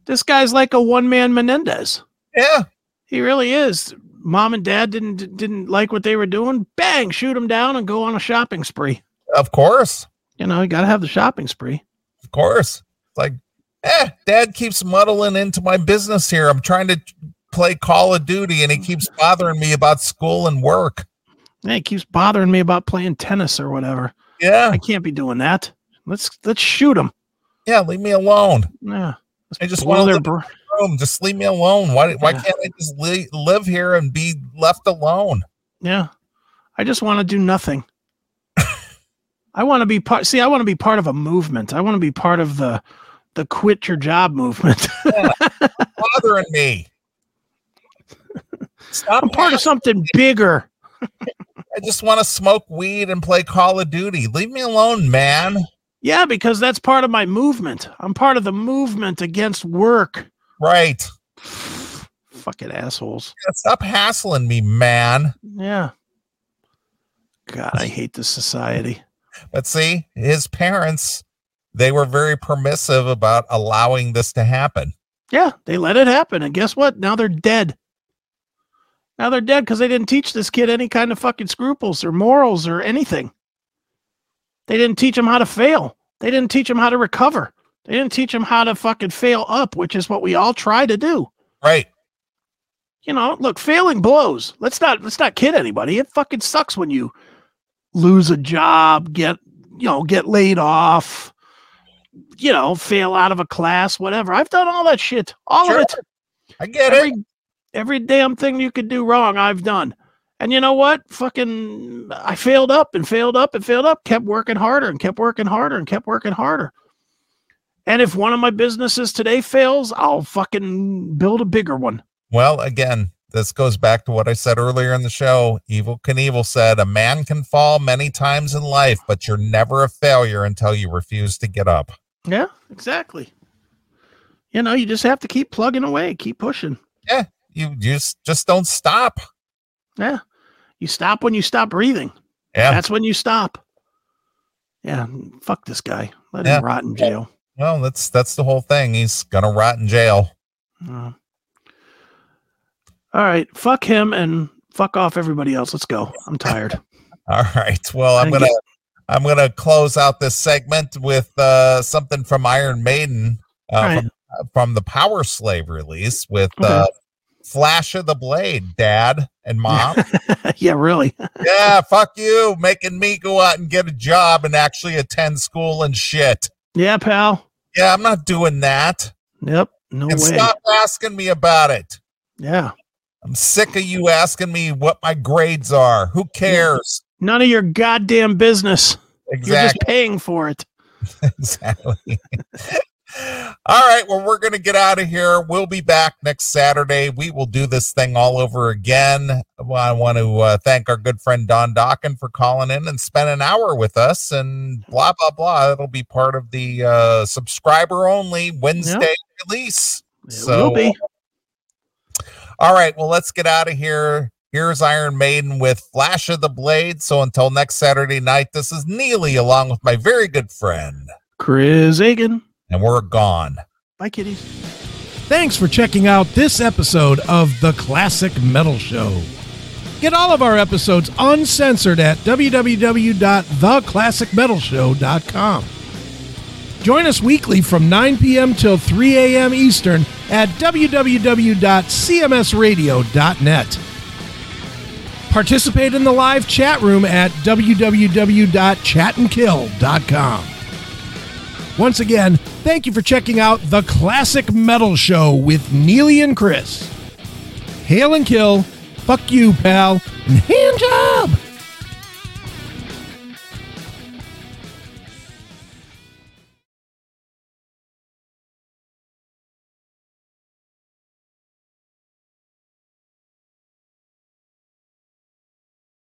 this guy's like a one man Menendez. Yeah. He really is. Mom and dad didn't didn't like what they were doing. Bang, shoot him down and go on a shopping spree. Of course. You know, you got to have the shopping spree. Of course. It's like, eh, dad keeps muddling into my business here. I'm trying to play Call of Duty and he keeps bothering me about school and work. Yeah, he keeps bothering me about playing tennis or whatever. Yeah. I can't be doing that. Let's let's shoot him. Yeah. Leave me alone. Yeah. I just want to live br- room. Just leave me alone. Why, why Yeah. can't I just li- live here and be left alone? Yeah. I just want to do nothing. I want to be part see, I want to be part of a movement. I want to be part of the the quit your job movement. Bothering me. Stop. I'm part of something bigger. I just want to smoke weed and play Call of Duty. Leave me alone, man. Yeah, because that's part of my movement. I'm part of the movement against work. Right. Fucking assholes. Stop hassling me, man. Yeah. God, I hate this society. But see, his parents, they were very permissive about allowing this to happen. Yeah, they let it happen. And guess what? Now they're dead. Now they're dead because they didn't teach this kid any kind of fucking scruples or morals or anything. They didn't teach him how to fail. They didn't teach him how to recover. They didn't teach him how to fucking fail up, which is what we all try to do. Right. You know, look, failing blows. Let's not let's not kid anybody. It fucking sucks when you lose a job, get you know, get laid off, you know, fail out of a class, whatever. I've done all that shit. All Sure. of it. I get every, it. Every damn thing you could do wrong, I've done. And you know what? Fucking I failed up and failed up and failed up, kept working harder and kept working harder and kept working harder. And if one of my businesses today fails, I'll fucking build a bigger one. Well, again, this goes back to what I said earlier in the show. Evel Knievel said, A man can fall many times in life, but you're never a failure until you refuse to get up. Yeah, exactly. You know, you just have to keep plugging away, keep pushing. Yeah. You just just don't stop. Yeah. You stop when you stop breathing. Yeah. That's when you stop. Yeah. Fuck this guy. Let Yeah. him rot in jail. Well, that's that's the whole thing. He's gonna rot in jail. Uh, all right. Fuck him and fuck off everybody else. Let's go. I'm tired. All right. Well, I'm gonna you. I'm gonna close out this segment with uh something from Iron Maiden uh, right. from, uh, from the Powerslave release with Okay. uh Flash of the Blade, Dad and Mom. yeah, really. yeah, fuck you, making me go out and get a job and actually attend school and shit. Yeah, pal. Yeah, I'm not doing that. Yep. No and way. stop asking me about it. Yeah. I'm sick of you asking me what my grades are. Who cares? None of your goddamn business. You're just paying for it. exactly. all right. Well, we're going to get out of here. We'll be back next Saturday. We will do this thing all over again. Well, I want to uh, thank our good friend Don Dokken for calling in and spend an hour with us and blah, blah, blah. It'll be part of the uh, subscriber only Wednesday release. It will be. All right. Well, let's get out of here. Here's Iron Maiden with Flash of the Blade. So until next Saturday night, this is Neeley along with my very good friend, Chris Akin. and we're gone. Bye, kitties. Thanks for checking out this episode of The Classic Metal Show. Get all of our episodes uncensored at www.theclassicmetalshow.com. Join us weekly from 9 p.m. till 3 a.m. Eastern at www.cmsradio.net. Participate in the live chat room at www.chatandkill.com. Once again, thank you for checking out The Classic Metal Show with Neeley and Chris. Hail and kill, fuck you, pal, and hand job!